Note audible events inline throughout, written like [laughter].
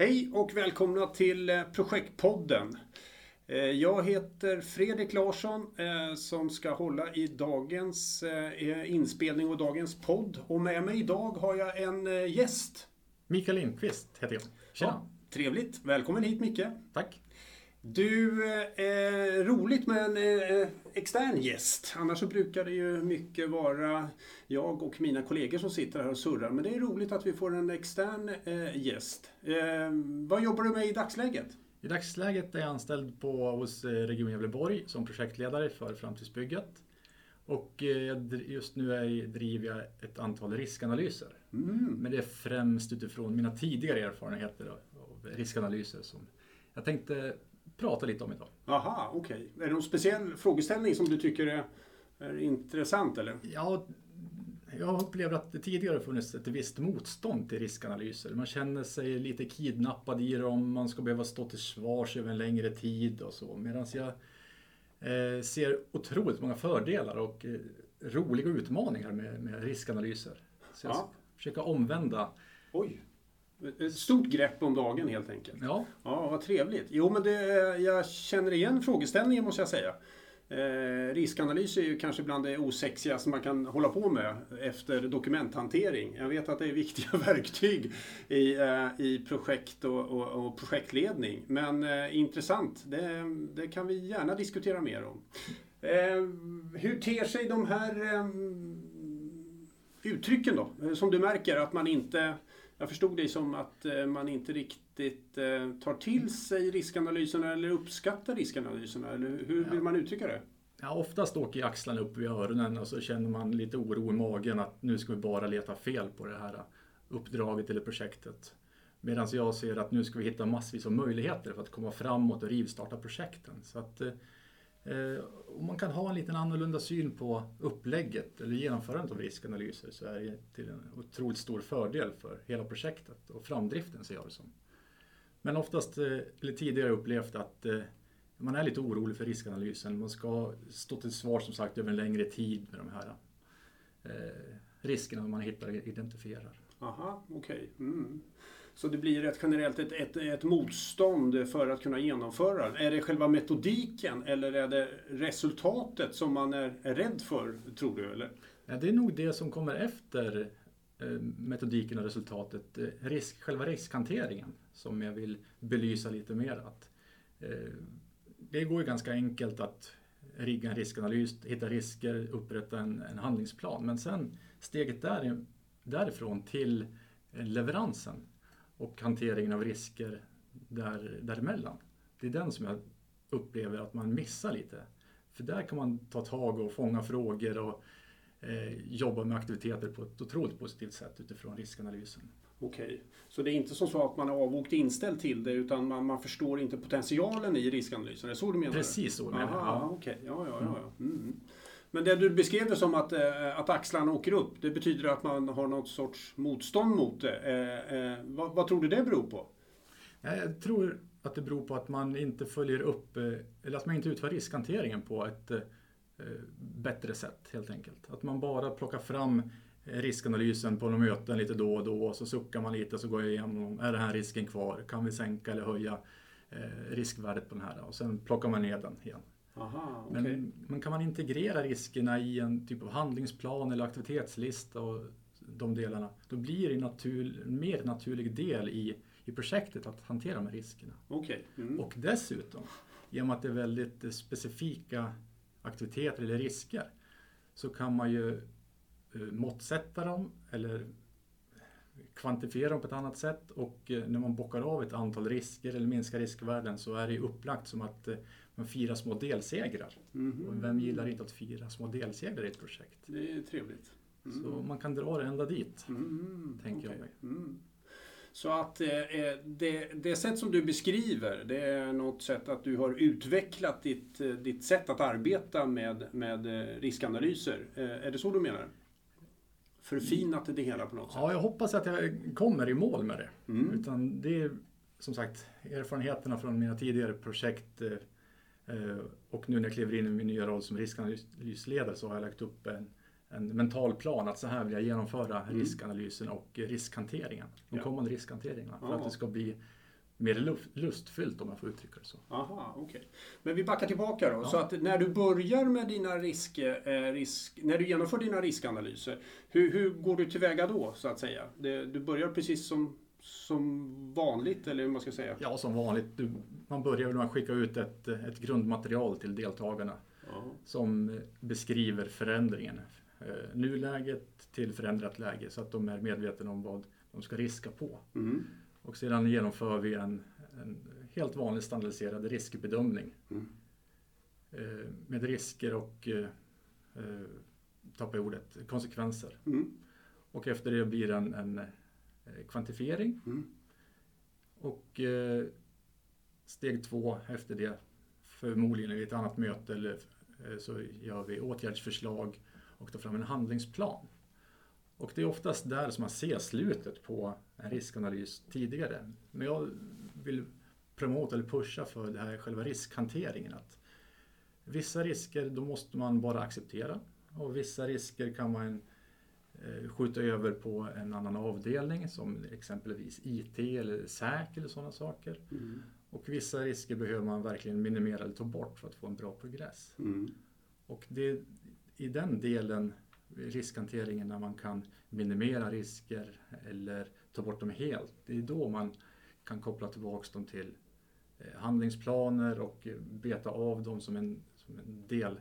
Hej och välkomna till eh, Projektpodden. Eh, Jag heter Fredrik Larsson eh, som ska hålla i dagens inspelning och dagens podd. Och med mig idag har jag en gäst. Mikael Lindqvist heter jag. Tjena. Ja, trevligt. Välkommen hit Micke. Tack. Du, eh, roligt med en eh, extern gäst. Annars så brukar det ju mycket vara jag och mina kollegor som sitter här och surrar. Men det är roligt att vi får en extern eh, gäst. Eh, vad jobbar du med i dagsläget? I dagsläget är jag anställd på, hos eh, Region Gävleborg som projektledare för Framtidsbygget. Och eh, just nu är, driver jag ett antal riskanalyser. Mm. Men det är främst utifrån mina tidigare erfarenheter av riskanalyser som jag tänkte prata lite om idag. Aha, okej. Är det någon speciell frågeställning som du tycker är, är intressant eller? Ja, jag upplever att det tidigare funnits ett visst motstånd till riskanalyser. Man känner sig lite kidnappad i dem, man ska behöva stå till svars över en längre tid och så. Medan jag eh, ser otroligt många fördelar och eh, roliga utmaningar med, med riskanalyser. Så jag Ja. ska försöka omvända. Oj. Ett stort grepp om dagen helt enkelt. Ja, Ja, vad trevligt. Jo, men det, jag känner igen frågeställningen måste jag säga. Eh, riskanalys är ju kanske bland det osexigaste man kan hålla på med efter dokumenthantering. Jag vet att det är viktiga [laughs] verktyg i, eh, i projekt och, och, och projektledning. Men eh, intressant, det, det kan vi gärna diskutera mer om. Eh, hur ter sig de här eh, uttrycken då? Eh, Som du märker att man inte jag förstod det som att eh, man inte riktigt eh, tar till sig riskanalyserna eller uppskattar riskanalyserna. Eller hur vill man uttrycka det? Ja, oftast åker axlarna upp vid öronen och så känner man lite oro i magen att nu ska vi bara leta fel på det här uppdraget eller projektet. Medan jag ser att nu ska vi hitta massvis av möjligheter för att komma framåt och rivstarta projekten. Så att, eh, Eh, om man kan ha en liten annorlunda syn på upplägget eller genomförandet av riskanalyser så är det till en otroligt stor fördel för hela projektet och framdriften ser jag det som. Men oftast, eh, eller tidigare upplevt att eh, man är lite orolig för riskanalysen. Man ska stå till svar som sagt över en längre tid med de här eh, riskerna man hittar och identifierar. Aha, okej. Mm. Så det blir ett generellt ett, ett, ett motstånd för att kunna genomföra. Är det själva metodiken eller är det resultatet som man är, är rädd för, tror du? Eller? Ja, det är nog det som kommer efter eh, metodiken och resultatet. Eh, risk, själva riskhanteringen som jag vill belysa lite mer. Att, eh, det går ju ganska enkelt att rigga en riskanalys, hitta risker, upprätta en, en handlingsplan. Men sen steget där, därifrån till leveransen och hanteringen av risker där, däremellan. Det är den som jag upplever att man missar lite. För där kan man ta tag och fånga frågor och eh, jobba med aktiviteter på ett otroligt positivt sätt utifrån riskanalysen. Okej. Så det är inte som så att man är avvokt inställd till det utan man, man förstår inte potentialen i riskanalysen? Är det så du menar? Precis så menar jag. Aha, Ja. okej. Ja, ja, ja. ja. Mm. Men det du beskrev det som att, eh, att axlarna åker upp, det betyder att man har något sorts motstånd mot det. Eh, eh, vad, vad tror du det beror på? Jag tror att det beror på att man inte följer upp, eh, eller att man inte utför riskhanteringen på ett eh, bättre sätt helt enkelt. Att man bara plockar fram riskanalysen på några möten lite då och då och så suckar man lite och så går jag igenom, är den här risken kvar? Kan vi sänka eller höja eh, riskvärdet på den här? Och sen plockar man ner den igen. Aha, okej. Men, men kan man integrera riskerna i en typ av handlingsplan eller aktivitetslista och de delarna, då blir det en, natur, mer naturlig del i, i projektet att hantera de här riskerna. Okej. Mm. Och dessutom, med att det är väldigt specifika aktiviteter eller risker, så kan man ju eh, måttsätta dem eller kvantifiera dem på ett annat sätt och eh, när man bockar av ett antal risker eller minskar riskvärden så är det upplagt som att eh, man firar små delsegrar. Mhm. Och vem gillar inte att fira små delsegrar i ett projekt? Det är trevligt. Mm. Så man kan dra det ända dit. Mm, Tänker jag okej. mig. Mm. Så att eh, det, det sätt som du beskriver, det är något sätt att du har utvecklat ditt, eh, ditt sätt att arbeta med, med eh, riskanalyser. Eh, Är det så du menar? Förfinat det hela på något sätt? Ja, jag hoppas att jag kommer i mål med det. Mm. Utan det är som sagt erfarenheterna från mina tidigare projekt eh, eh, och nu när jag kliver in i min nya roll som riskanalysledare så har jag lagt upp en, en mental plan att så här vill jag genomföra Mm. riskanalysen och riskhanteringen. De kommande riskhanteringarna för Ja. att det ska bli mer lustfyllt om man får uttrycka det så. Aha, okay. Men vi backar tillbaka då. Ja. Så att när du börjar med dina risk, eh, risk, när du genomför dina riskanalyser, hur, hur går du tillväga då så att säga? Det, du börjar precis som, som vanligt eller hur man ska säga? Ja, som vanligt. Du, man börjar med att skicka ut ett, ett grundmaterial till deltagarna ja. som beskriver förändringen. Eh, nuläget till förändrat läge så att de är medvetna om vad de ska riska på. Mm. Och sedan genomför vi en, en helt vanlig standardiserad riskbedömning. Mm. Eh, med risker och, eh, eh, tappar ordet, konsekvenser. Mm. Och efter det blir en, en eh, kvantifiering. Mm. Och eh, steg två efter det, förmodligen i ett annat möte, eller, eh, så gör vi åtgärdsförslag och tar fram en handlingsplan. Och det är oftast där som man ser slutet på en riskanalys tidigare. Men jag vill promota eller pusha för det här själva riskhanteringen. Att vissa risker då måste man bara acceptera och vissa risker kan man eh, skjuta över på en annan avdelning som exempelvis IT eller SÄK eller sådana saker. Mm. Och vissa risker behöver man verkligen minimera eller ta bort för att få en bra progress. Mm. Och det, i den delen riskhanteringen när man kan minimera risker eller ta bort dem helt. Det är då man kan koppla tillbaks dem till eh, handlingsplaner och eh, beta av dem som en, som en del,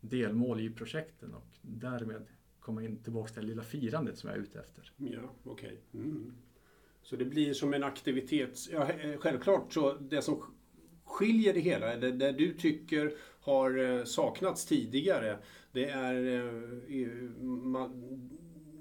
delmål i projekten och därmed komma in tillbaks till det lilla firandet som jag är ute efter. Ja, okej. Okay. Mm. Så det blir som en aktivitet. Ja, eh, självklart så det som skiljer det hela, det, det du tycker har saknats tidigare, det är man,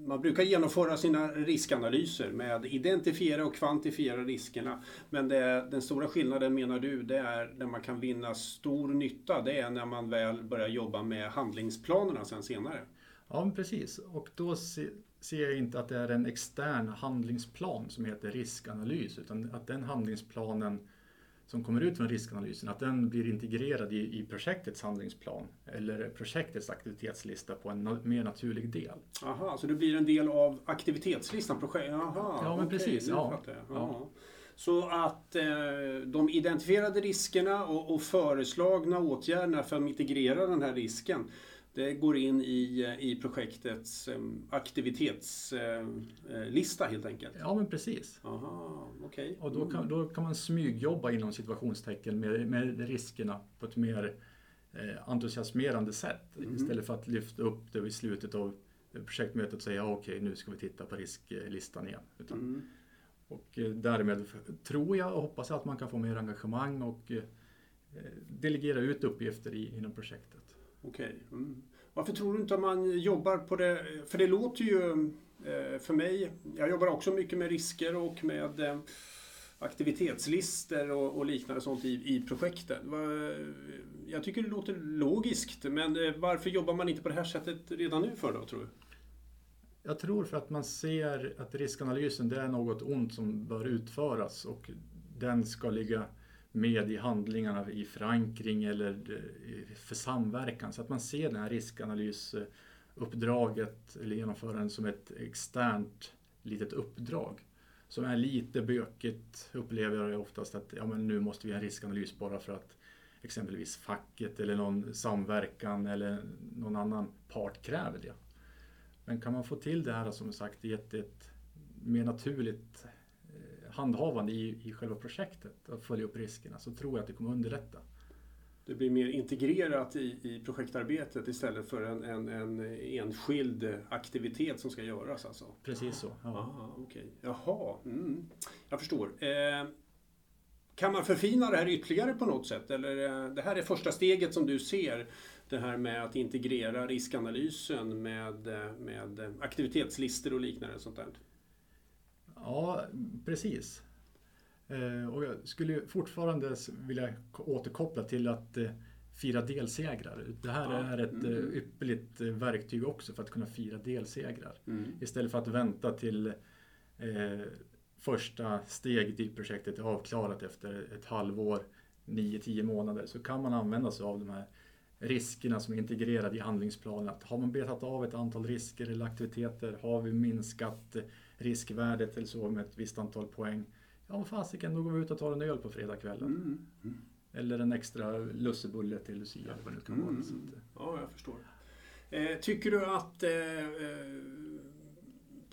man brukar genomföra sina riskanalyser med identifiera och kvantifiera riskerna. Men det, den stora skillnaden menar du, det är när man kan vinna stor nytta. Det är när man väl börjar jobba med handlingsplanerna sen senare. Ja, precis. Och då ser jag inte att det är en extern handlingsplan som heter riskanalys, utan att den handlingsplanen som kommer ut från riskanalysen, att den blir integrerad i, i projektets handlingsplan eller projektets aktivitetslista på en na mer naturlig del. Aha, så det blir en del av aktivitetslistan? Projekt, aha, ja, men okay, precis. Ja. ja. Så att eh, de identifierade riskerna och, och föreslagna åtgärderna för att mitigera den här risken det går in i, eh, i projektets um, aktivitetslista uh, helt enkelt? Ja, men precis. Aha, okay. Och då kan, då kan man smygjobba inom situationstecken med, med riskerna på ett mer eh, entusiasmerande sätt mm. istället för att lyfta upp det vid slutet av projektmötet och säga okej, okay, nu ska vi titta på risklistan igen. Utan, mm. Och eh, därmed tror jag och hoppas att man kan få mer engagemang och eh, delegera ut uppgifter i, inom projektet. Okej. Okay. Mm. Varför tror du inte att man jobbar på det? För det låter ju eh, för mig, jag jobbar också mycket med risker och med eh, aktivitetslistor och, liknande sånt i, i projekten. Jag tycker det låter logiskt, men eh, varför jobbar man inte på det här sättet redan nu för då, tror du? Jag tror för att man ser att riskanalysen det är något ont som bör utföras och den ska ligga med i handlingarna i förankring eller eh, för samverkan så att man ser det här riskanalysuppdraget eller genomförandet som ett externt litet uppdrag som är lite bökigt upplever jag oftast att ja, men nu måste vi ha en riskanalys bara för att exempelvis facket eller någon samverkan eller någon annan part kräver det. Men kan man få till det här som sagt i ett, ett mer naturligt handhavande i, i själva projektet, att följa upp riskerna, så tror jag att det kommer underlätta. Det blir mer integrerat i, i projektarbetet istället för en, en, en, enskild aktivitet som ska göras alltså? Precis så. Ja. Aha, okay. Jaha, mm. jag förstår. Eh, kan man förfina det här ytterligare på något sätt? Eller eh, det här är första steget som du ser, det här med att integrera riskanalysen med, eh, med aktivitetslistor och liknande sånt där? Ja, precis. Eh, och jag skulle fortfarande vilja återkoppla till att eh, fira delsegrar. Det här är ett mm. Eh, ypperligt verktyg också för att kunna fira delsegrar. Mm. Istället för att vänta till eh, första steget i projektet är avklarat efter ett halvår, 9-10 månader, så kan man använda sig av de här riskerna som är integrerade i handlingsplanen. Att har man betat av ett antal risker eller aktiviteter, har vi minskat riskvärdet eller så med ett visst antal poäng, Ja, fasiken, då går vi ut och tar en öl på fredagskvällen. Mm. Mm. Eller en extra lussebulle till Lucia eller vad det nu kan vara. Mm. Att, Ja, jag förstår. Eh, tycker du att... Eh, eh,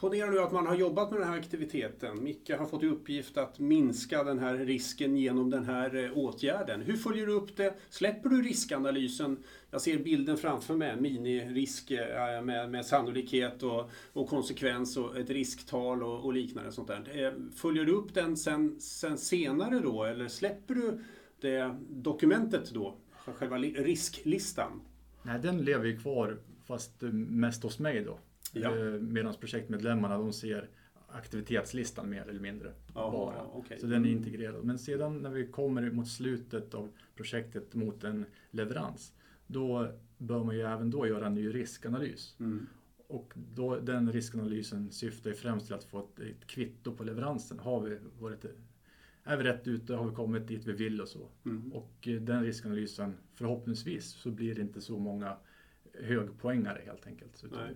ponera nu att man har jobbat med den här aktiviteten. Micke har fått i uppgift att minska den här risken genom den här eh, åtgärden. Hur följer du upp det? Släpper du riskanalysen? Jag ser bilden framför mig, minirisk eh, med, med sannolikhet och, och konsekvens och ett risktal och, och liknande. Sånt där. Eh, följer du upp den sen, sen senare då eller släpper du det dokumentet då? Själva risklistan? nej, den lever ju kvar fast mest hos mig då. Ja. Eh, Medan projektmedlemmarna de ser aktivitetslistan mer eller mindre. Ja, bara. okej. Så den är integrerad. Men sedan när vi kommer mot slutet av projektet mot en leverans, då bör man ju även då göra en ny riskanalys. Mm. Och då, den riskanalysen syftar ju främst till att få ett, ett kvitto på leveransen. Har vi varit, är vi rätt ute? Har vi kommit dit vi vill och så? Mm. Och eh, den riskanalysen, förhoppningsvis, så blir det inte så många högpoängare helt enkelt. Utan Nej.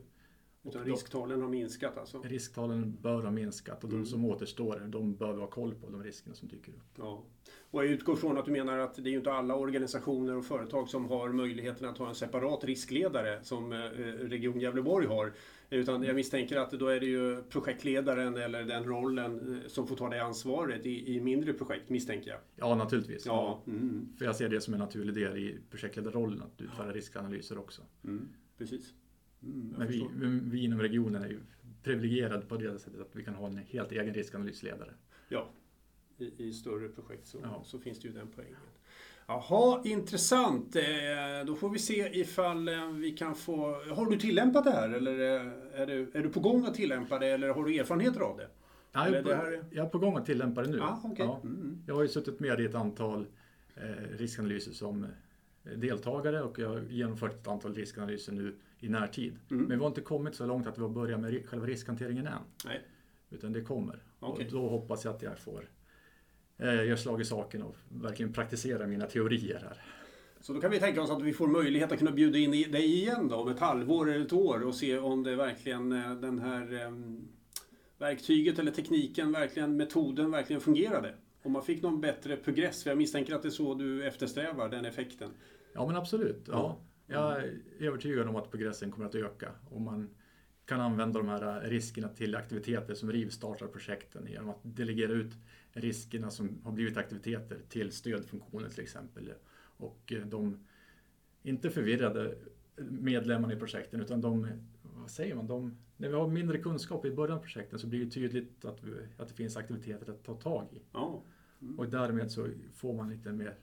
Utan risktalen har minskat alltså? risktalen bör ha minskat och Mm. de som återstår, de bör vi ha koll på, de riskerna som dyker upp. Ja. Och jag utgår från att du menar att det är inte alla organisationer och företag som har möjligheten att ha en separat riskledare som eh, Region Gävleborg har. Utan jag misstänker att då är det ju projektledaren eller den rollen eh, som får ta det ansvaret i, i mindre projekt, misstänker jag. Ja, naturligtvis. Ja, mm, För jag ser det som en naturlig del i projektledarrollen, att utföra riskanalyser också. mm, precis. Mm, jag Men vi, vi inom regionen är ju privilegierade på det sättet att vi kan ha en helt egen riskanalysledare. Ja, i, i större projekt så, Ja. så finns det ju den poängen. Jaha, intressant. Eh, Då får vi se ifall eh, vi kan få... Har du tillämpat det här eller eh, är du, är du på gång att tillämpa det eller har du erfarenheter av det? Jag Eller är, på, här är- jag är på gång att tillämpa det nu. Ja, okej. Ja. Mm. Jag har ju suttit med i ett antal riskanalyser som deltagare och jag har genomfört ett antal riskanalyser nu i närtid. Mm. Men vi har inte kommit så långt att vi har börjat med själva riskhanteringen än. Nej. Utan det kommer. Okej. Och då hoppas jag att jag får eh, slag i saken och verkligen praktisera mina teorier här. Så då kan vi tänka oss att vi får möjlighet att kunna bjuda in dig igen då om ett halvår eller ett år och se om det verkligen eh, den här em, verktyget eller tekniken, verkligen metoden verkligen fungerade. Om man fick någon bättre progress, för jag misstänker att det är så du eftersträvar, den effekten. Ja men absolut. Ja. Ja. Jag är övertygad om att progressen kommer att öka. Och man kan använda de här riskerna till aktiviteter som rivstartar projekten genom att delegera ut riskerna som har blivit aktiviteter till stödfunktioner till exempel. Och eh, de, inte förvirrade medlemmarna i projekten utan de, vad säger man, de, när vi har mindre kunskap i början av projekten så blir det tydligt att, vi, att det finns aktiviteter att ta tag i. Ja, Och därmed så får man lite mer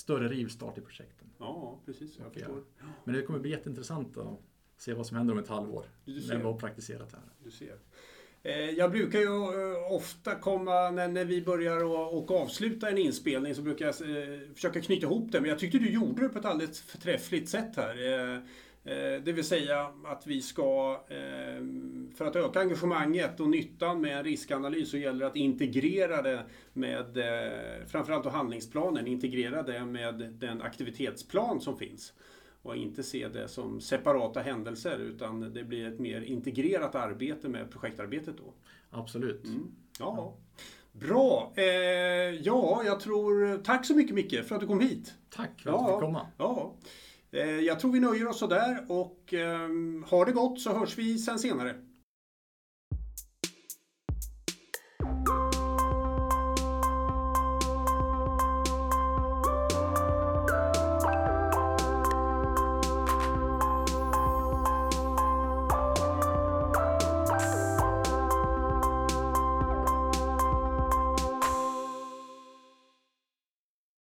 större rivstart i projekten. ja precis. Jag Okej, förstår. Men det kommer bli jätteintressant att se vad som händer om ett halvår. När vi har praktiserat här. Du ser. Eh, Jag brukar ju eh, ofta komma, när, vi börjar och, och avsluta en inspelning så brukar jag eh, försöka knyta ihop det. Men jag tyckte du gjorde det på ett alldeles förträffligt sätt här. Eh, Det vill säga att vi ska, eh, för att öka engagemanget och nyttan med en riskanalys så gäller det att integrera det med, eh, framförallt då handlingsplanen, integrera det med den aktivitetsplan som finns och inte se det som separata händelser utan det blir ett mer integrerat arbete med projektarbetet då. Absolut. Mm. Ja. Bra! Eh, ja, jag tror... Tack så mycket Micke för att du kom hit. Tack för Ja. att du fick komma. Ja. Eh, jag tror vi nöjer oss sådär och ehm, har det gott så hörs vi sen senare.